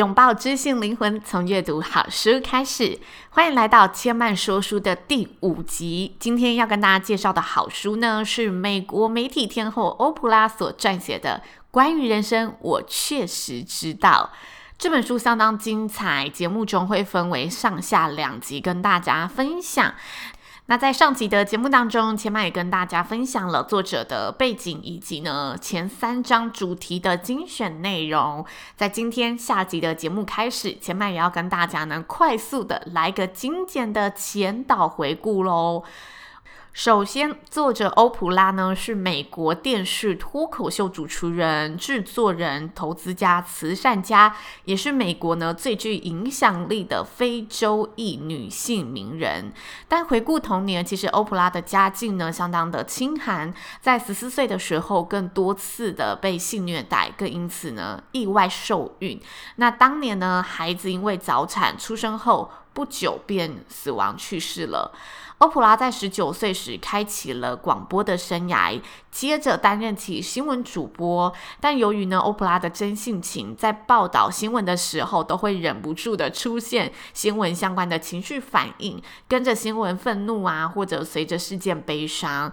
拥抱知性灵魂，从阅读好书开始。欢迎来到千曼说书的第五集。今天要跟大家介绍的好书呢，是美国媒体天后欧普拉所撰写的《关于人生，我确实知道》这本书相当精彩。节目中会分为上下两集跟大家分享。那在上集的节目当中，千嫚也跟大家分享了作者的背景以及呢前三章主题的精选内容。在今天下集的节目开始，千嫚也要跟大家呢快速的来个精简的前导回顾喽。首先，作者欧普拉呢是美国电视脱口秀主持人、制作人、投资家、慈善家，也是美国呢最具影响力的非洲裔女性名人。但回顾童年，其实欧普拉的家境呢相当的清寒，在十四岁的时候更多次的被性虐待，更因此呢意外受孕。那当年呢孩子因为早产出生后不久便死亡去世了。欧普拉在十九岁时开启了广播的生涯，接着担任起新闻主播。但由于呢，欧普拉的真性情，在报道新闻的时候都会忍不住的出现新闻相关的情绪反应，跟着新闻愤怒啊，或者随着事件悲伤。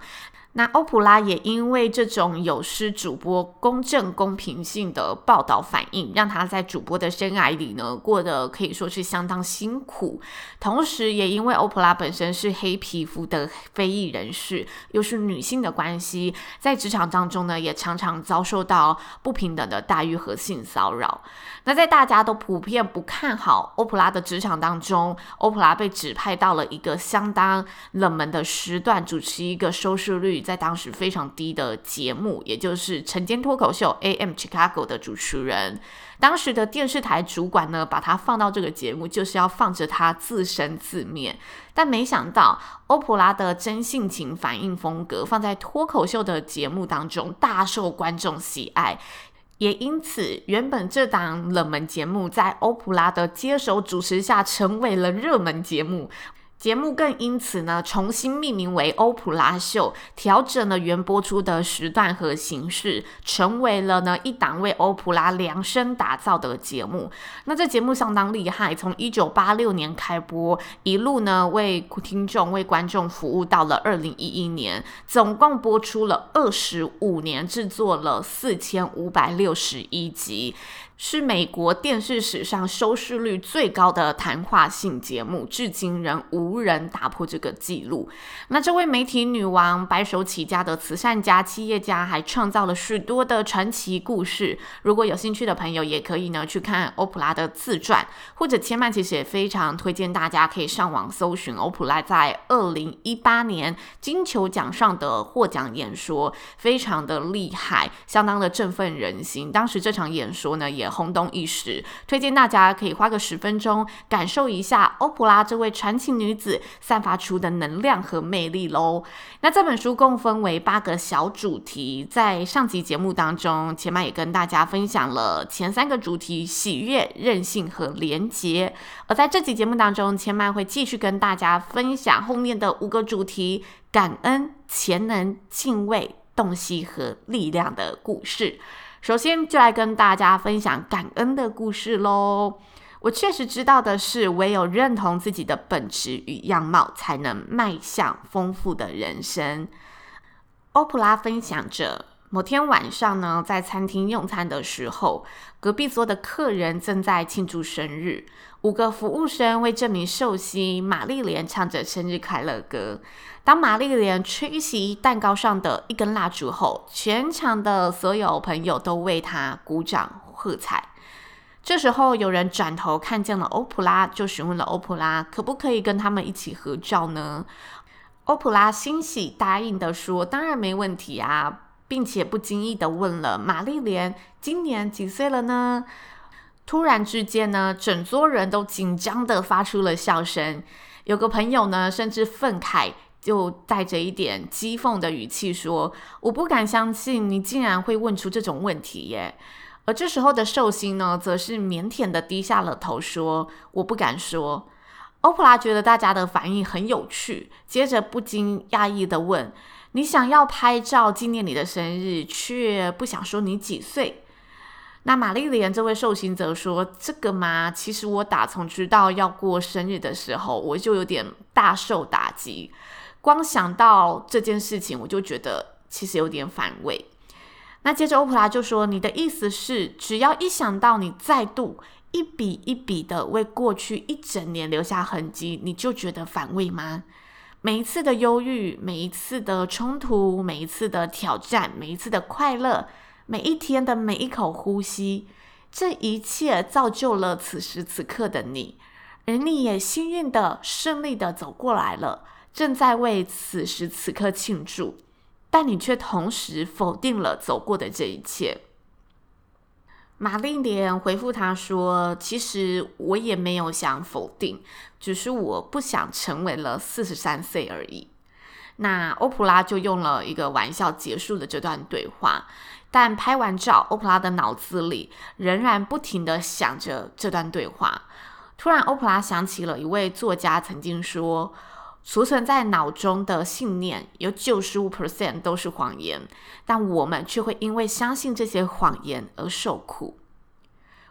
那欧普拉也因为这种有失主播公正公平性的报道反应，让他在主播的生涯里呢过得可以说是相当辛苦。同时，也因为欧普拉本身是黑皮肤的非裔人士，又是女性的关系，在职场当中呢也常常遭受到不平等的待遇和性骚扰。那在大家都普遍不看好欧普拉的职场当中，欧普拉被指派到了一个相当冷门的时段，主持一个收视率在当时非常低的节目，也就是晨间脱口秀 AM Chicago 的主持人。当时的电视台主管呢，把他放到这个节目，就是要放着他自生自灭。但没想到，欧普拉的真性情反应风格，放在脱口秀的节目当中，大受观众喜爱。也因此，原本这档冷门节目在欧普拉的接手主持下，成为了热门节目。节目更因此呢，重新命名为《欧普拉秀》，调整了原播出的时段和形式，成为了呢一档为欧普拉量身打造的节目。那这节目相当厉害，从一九八六年开播，一路呢为听众、为观众服务到了二零一一年，总共播出了二十五年，制作了四千五百六十一集。是美国电视史上收视率最高的谈话性节目，至今仍无人打破这个记录。那这位媒体女王，白手起家的慈善家、企业家，还创造了许多的传奇故事。如果有兴趣的朋友，也可以呢去看欧普拉的自传，或者千嫚其实也非常推荐大家可以上网搜寻欧普拉在二零一八年金球奖上的获奖演说，非常的厉害，相当的振奋人心。当时这场演说呢也。轰动一时，推荐大家可以花个十分钟感受一下欧普拉这位传奇女子散发出的能量和魅力喽。那这本书共分为八个小主题，在上集节目当中，千嫚也跟大家分享了前三个主题：喜悦、韧性和廉洁。而在这集节目当中，千嫚会继续跟大家分享后面的五个主题：感恩、潜能、敬畏、洞悉和力量的故事。首先，就来跟大家分享感恩的故事喽。我确实知道的是，唯有认同自己的本质与样貌，才能迈向丰富的人生。欧普拉分享着，某天晚上呢，在餐厅用餐的时候，隔壁桌的客人正在庆祝生日。五个服务生为这名寿星玛丽莲唱着生日快乐歌。当玛丽莲吹熄蛋糕上的一根蜡烛后，全场的所有朋友都为她鼓掌喝彩。这时候，有人转头看见了欧普拉，就询问了欧普拉可不可以跟他们一起合照呢？欧普拉欣喜答应的说：“当然没问题啊。”并且不经意的问了玛丽莲：“今年几岁了呢？”突然之间呢，整桌人都紧张的发出了笑声。有个朋友呢，甚至愤慨，就带着一点讥讽的语气说：“我不敢相信你竟然会问出这种问题耶。”而这时候的寿星呢，则是腼腆的低下了头说：“我不敢说。”欧普拉觉得大家的反应很有趣，接着不禁讶异的问：“你想要拍照纪念你的生日，却不想说你几岁？”那玛丽莲这位寿星则说：“这个嘛，其实我打从知道要过生日的时候，我就有点大受打击。光想到这件事情，我就觉得其实有点反胃。”那接着欧普拉就说：“你的意思是，只要一想到你再度一笔一笔的为过去一整年留下痕迹，你就觉得反胃吗？每一次的忧郁，每一次的冲突，每一次的挑战，每一次的快乐。”每一天的每一口呼吸，这一切造就了此时此刻的你，而你也幸运的顺利的走过来了，正在为此时此刻庆祝，但你却同时否定了走过的这一切。玛丽莲回复他说：“其实我也没有想否定，只是我不想成为了四十三岁而已。”那欧普拉就用了一个玩笑结束了这段对话。但拍完照，欧普拉的脑子里仍然不停地想着这段对话。突然，欧普拉想起了一位作家曾经说：“储存在脑中的信念有九十五 percent 都是谎言，但我们却会因为相信这些谎言而受苦。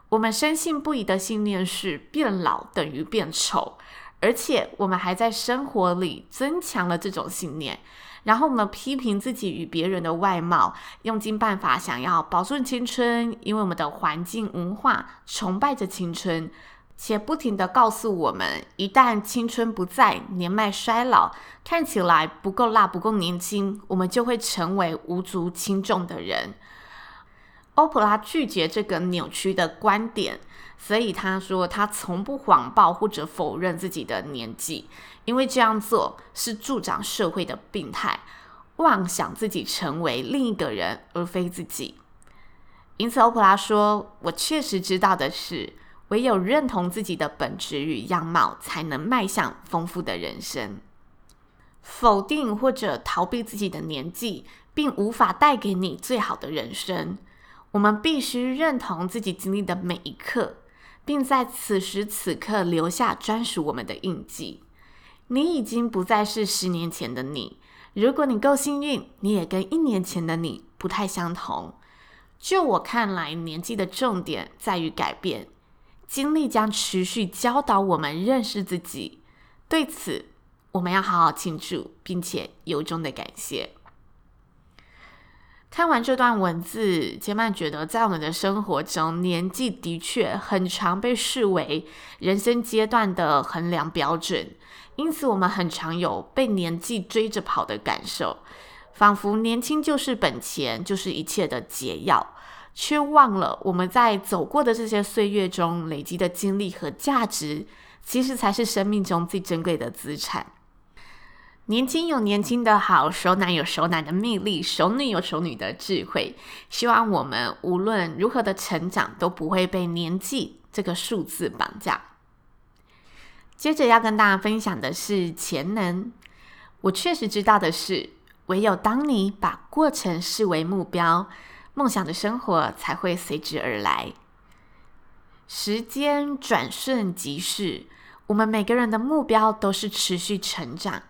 我们深信不疑的信念是变老等于变丑，而且我们还在生活里增强了这种信念。”然后我们批评自己与别人的外貌，用尽办法想要保住青春，因为我们的环境文化崇拜着青春，且不停地告诉我们，一旦青春不在，年迈衰老，看起来不够辣、不够年轻，我们就会成为无足轻重的人。欧普拉拒绝这个扭曲的观点，所以他说他从不谎报或者否认自己的年纪。因为这样做是助长社会的病态，妄想自己成为另一个人而非自己。因此，欧普拉说：“我确实知道的是，唯有认同自己的本质与样貌，才能迈向丰富的人生。否定或者逃避自己的年纪，并无法带给你最好的人生。我们必须认同自己经历的每一刻，并在此时此刻留下专属我们的印记。”你已经不再是十年前的你。如果你够幸运，你也跟一年前的你不太相同。就我看来，年纪的重点在于改变。经历将持续教导我们认识自己。对此，我们要好好庆祝，并且由衷的感谢。看完这段文字，杰曼觉得，在我们的生活中，年纪的确很常被视为人生阶段的衡量标准。因此，我们很常有被年纪追着跑的感受，仿佛年轻就是本钱，就是一切的解药，却忘了我们在走过的这些岁月中累积的经历和价值，其实才是生命中最珍贵的资产。年轻有年轻的好，熟男有熟男的魅力，熟女有熟女的智慧。希望我们无论如何的成长，都不会被年纪这个数字绑架。接着要跟大家分享的是潜能。我确实知道的是，唯有当你把过程视为目标，梦想的生活才会随之而来。时间转瞬即逝，我们每个人的目标都是持续成长，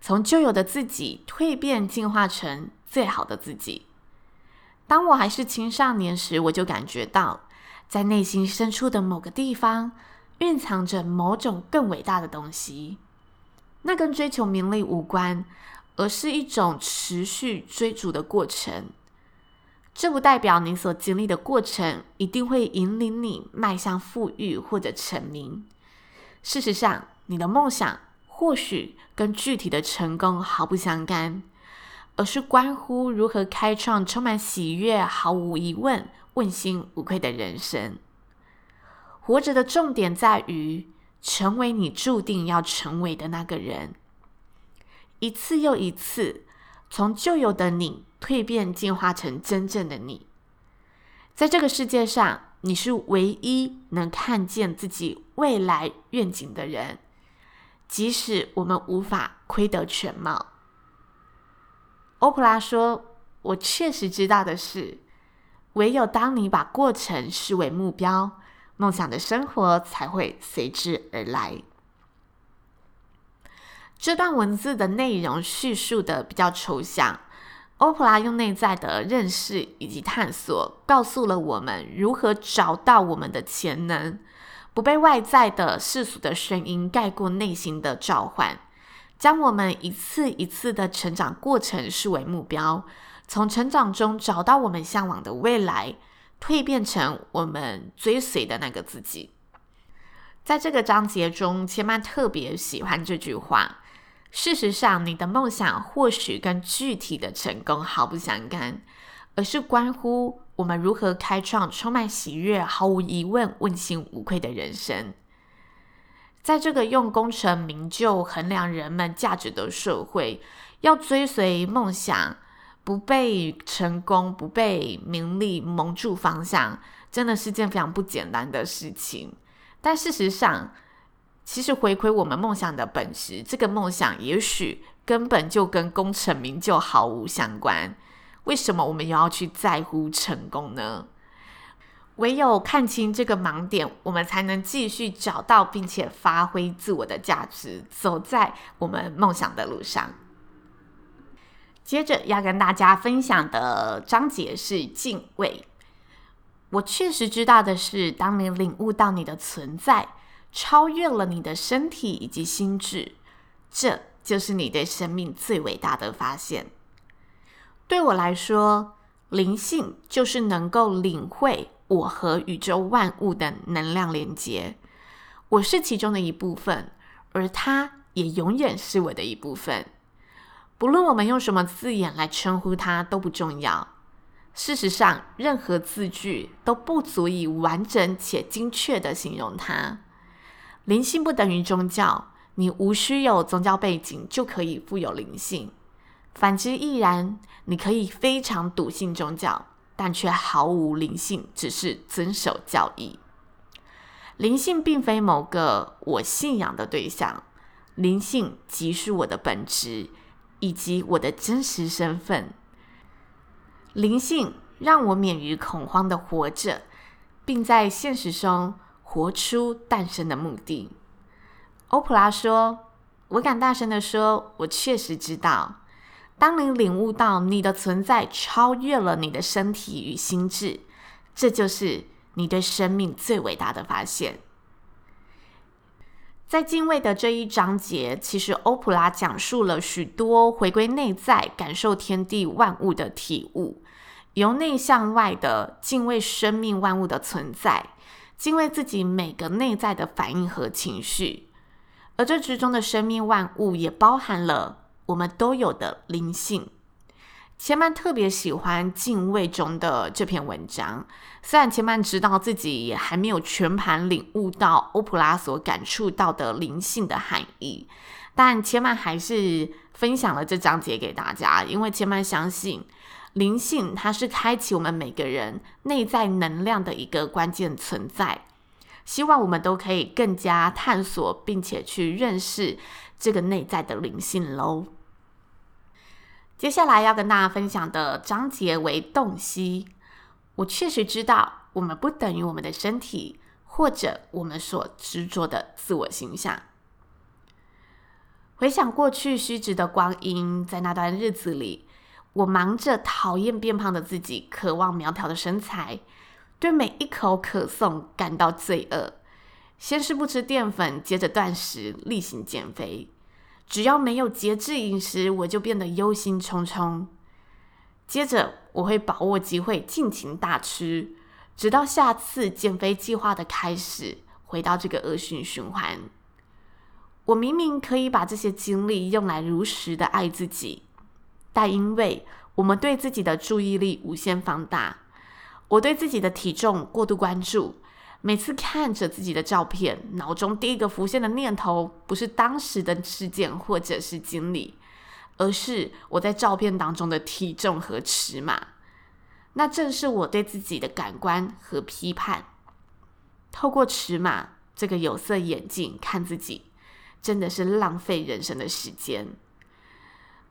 从旧有的自己蜕变进化成最好的自己。当我还是青少年时，我就感觉到，在内心深处的某个地方，蕴藏着某种更伟大的东西，那跟追求名利无关，而是一种持续追逐的过程。这不代表你所经历的过程一定会引领你迈向富裕或者成名。事实上，你的梦想或许跟具体的成功毫不相干，而是关乎如何开创充满喜悦、毫无疑问、问心无愧的人生。活着的重点在于成为你注定要成为的那个人。一次又一次，从旧有的你蜕变进化成真正的你。在这个世界上，你是唯一能看见自己未来愿景的人，即使我们无法窥得全貌。欧普拉说：“我确实知道的是，唯有当你把过程视为目标，梦想的生活才会随之而来。”这段文字的内容叙述的比较抽象，欧普拉用内在的认识以及探索，告诉了我们如何找到我们的潜能，不被外在的世俗的声音盖过内心的召唤，将我们一次一次的成长过程视为目标，从成长中找到我们向往的未来，蜕变成我们追随的那个自己。在这个章节中，千曼特别喜欢这句话。事实上，你的梦想或许跟具体的成功毫不相干，而是关乎我们如何开创充满喜悦、毫无疑问、问心无愧的人生。在这个用功成名就衡量人们价值的社会，要追随梦想，不被成功、不被名利蒙住方向，真的是件非常不简单的事情。但事实上，其实回归我们梦想的本质，这个梦想也许根本就跟功成名就毫无相关。为什么我们要去在乎成功呢？唯有看清这个盲点，我们才能继续找到并且发挥自我的价值，走在我们梦想的路上。接着要跟大家分享的章节是敬畏。我确实知道的是，当你领悟到你的存在，超越了你的身体以及心智，这就是你对生命最伟大的发现。对我来说，灵性就是能够领会我和宇宙万物的能量连接。我是其中的一部分，而它也永远是我的一部分。不论我们用什么字眼来称呼它都不重要。事实上，任何字句都不足以完整且精确地形容它。灵性不等于宗教，你无需有宗教背景就可以富有灵性。反之亦然，你可以非常笃信宗教，但却毫无灵性，只是遵守教义。灵性并非某个我信仰的对象，灵性即是我的本质，以及我的真实身份。灵性让我免于恐慌地活着，并在现实中。活出诞生的目的。欧普拉说：“我敢大声地说，我确实知道，当你领悟到你的存在超越了你的身体与心智，这就是你对生命最伟大的发现。”在敬畏的这一章节，其实欧普拉讲述了许多回归内在、感受天地万物的体悟，由内向外的敬畏生命万物的存在。敬畏自己每个内在的反应和情绪，而这之中的生命万物也包含了我们都有的灵性。千曼特别喜欢敬畏中的这篇文章，虽然千曼知道自己也还没有全盘领悟到欧普拉所感触到的灵性的含义，但千曼还是分享了这章节给大家，因为千曼相信。灵性，它是开启我们每个人内在能量的一个关键存在。希望我们都可以更加探索，并且去认识这个内在的灵性喽。接下来要跟大家分享的章节为洞悉。我确实知道，我们不等于我们的身体，或者我们所执着的自我形象。回想过去虚掷的光阴，在那段日子里。我忙着讨厌变胖的自己，渴望苗条的身材，对每一口可颂感到罪恶。先是不吃淀粉，接着断食，例行减肥。只要没有节制饮食，我就变得忧心忡忡。接着，我会把握机会尽情大吃，直到下次减肥计划的开始，回到这个恶性循环。我明明可以把这些精力用来如实的爱自己。但因为我们对自己的注意力无限放大，我对自己的体重过度关注，每次看着自己的照片，脑中第一个浮现的念头不是当时的事件或者是经历，而是我在照片当中的体重和尺码。那正是我对自己的感官和批判。透过尺码这个有色眼镜看自己，真的是浪费人生的时间。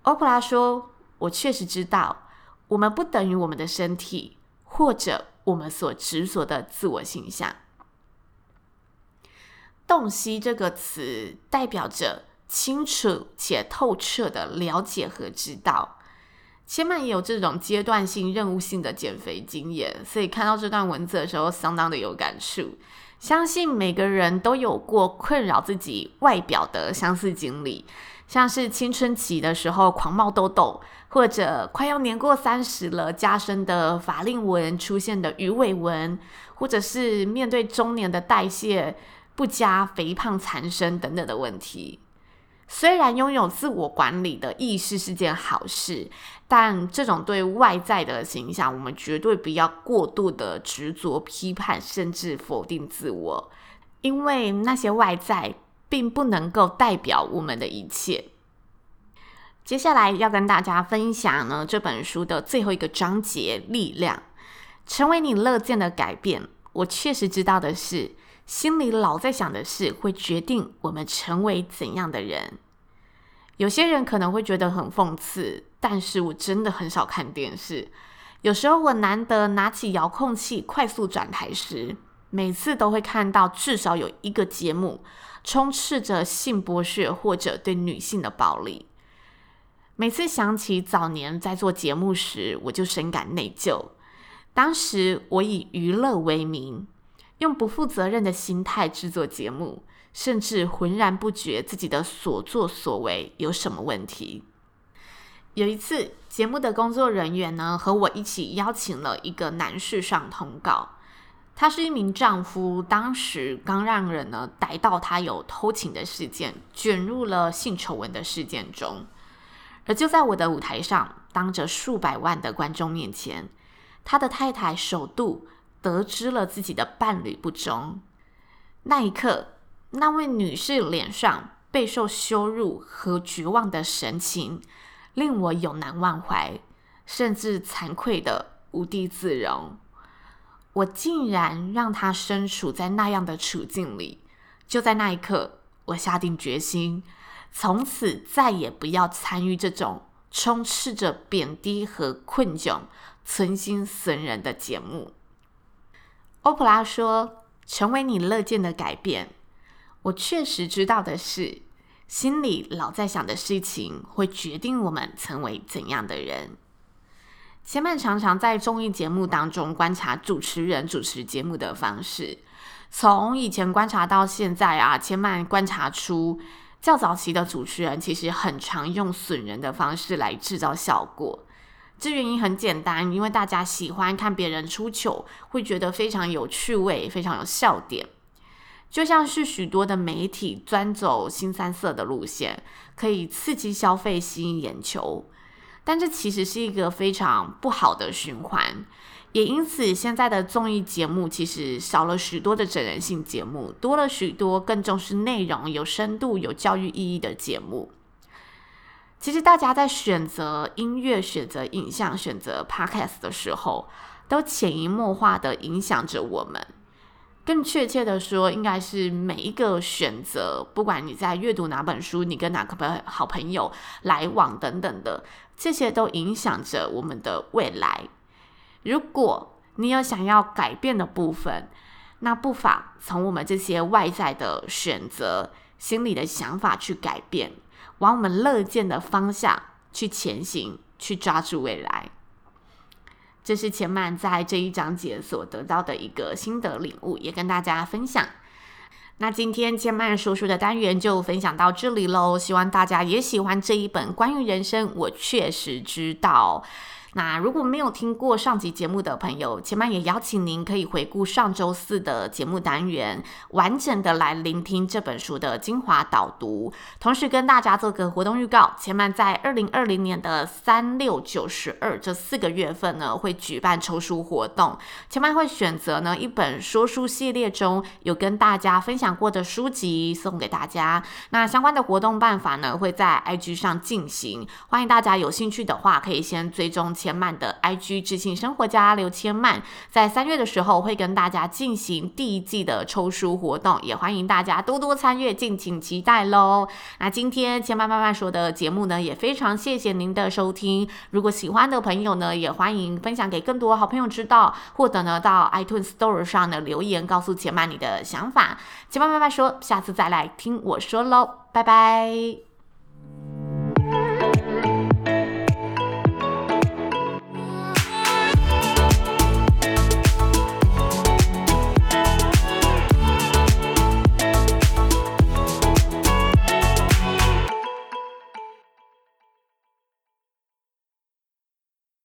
欧普拉说：“我确实知道，我们不等于我们的身体，或者我们所执着的自我形象。”洞悉这个词代表着清楚且透彻的了解和知道。千曼也有这种阶段性、任务性的减肥经验，所以看到这段文字的时候，相当的有感触。相信每个人都有过困扰自己外表的相似经历，像是青春期的时候狂冒痘痘，或者快要年过三十了加深的法令纹出现的鱼尾纹，或者是面对中年的代谢不佳、肥胖缠身等等的问题。虽然拥有自我管理的意识是件好事，但这种对外在的形象，我们绝对不要过度的执着、批判，甚至否定自我，因为那些外在并不能够代表我们的一切。接下来要跟大家分享呢，这本书的最后一个章节——力量，成为你乐见的改变。我确实知道的是。心里老在想的事，会决定我们成为怎样的人。有些人可能会觉得很讽刺，但是我真的很少看电视。有时候我难得拿起遥控器快速转台时，每次都会看到至少有一个节目充斥着性剥削或者对女性的暴力。每次想起早年在做节目时，我就深感内疚。当时我以娱乐为名。用不负责任的心态制作节目，甚至浑然不觉自己的所作所为有什么问题。有一次，节目的工作人员呢和我一起邀请了一个男士上通告。他是一名丈夫，当时刚让人呢逮到他有偷情的事件，卷入了性丑闻的事件中。而就在我的舞台上，当着数百万的观众面前，他的太太首度。得知了自己的伴侣不忠，那一刻，那位女士脸上备受羞辱和绝望的神情，令我永难忘怀，甚至惭愧的无地自容。我竟然让她身处在那样的处境里。就在那一刻，我下定决心，从此再也不要参与这种充斥着贬低和困窘、存心损人的节目。欧普拉说：“成为你乐见的改变。”我确实知道的是，心里老在想的事情会决定我们成为怎样的人。千曼常常在综艺节目当中观察主持人主持节目的方式，从以前观察到现在啊，千曼观察出较早期的主持人其实很常用损人的方式来制造效果。这原因很简单，因为大家喜欢看别人出糗，会觉得非常有趣味，非常有笑点。就像是许多的媒体专走新三色的路线，可以刺激消费、吸引眼球，但这其实是一个非常不好的循环。也因此，现在的综艺节目其实少了许多的整人性节目，多了许多更重视内容、有深度、有教育意义的节目。其实大家在选择音乐、选择影像、选择 podcast 的时候，都潜移默化的影响着我们。更确切的说，应该是每一个选择，不管你在阅读哪本书，你跟哪个朋好朋友来往等等的，这些都影响着我们的未来。如果你有想要改变的部分，那不妨从我们这些外在的选择、心里的想法去改变。往我们乐见的方向去前行，去抓住未来。这是千曼在这一章节所得到的一个心得领悟，也跟大家分享。那今天千曼叔叔的单元就分享到这里喽，希望大家也喜欢这一本关于人生，我确实知道。那如果没有听过上集节目的朋友，前曼也邀请您可以回顾上周四的节目单元，完整的来聆听这本书的精华导读。同时跟大家做个活动预告，前曼在二零二零年的三六九十二这四个月份呢，会举办抽书活动。前曼会选择呢一本说书系列中有跟大家分享过的书籍送给大家。那相关的活动办法呢，会在 IG 上进行，欢迎大家有兴趣的话，可以先追踪千曼的 IG 知性生活家刘千曼，在三月的时候会跟大家进行第一季的抽书活动，也欢迎大家多多参与，敬请期待喽。那今天千曼慢慢说的节目呢，也非常谢谢您的收听。如果喜欢的朋友呢，也欢迎分享给更多好朋友知道，或者呢到 iTunes Store 上的留言告诉千曼你的想法。千曼慢慢说，下次再来听我说喽，拜拜。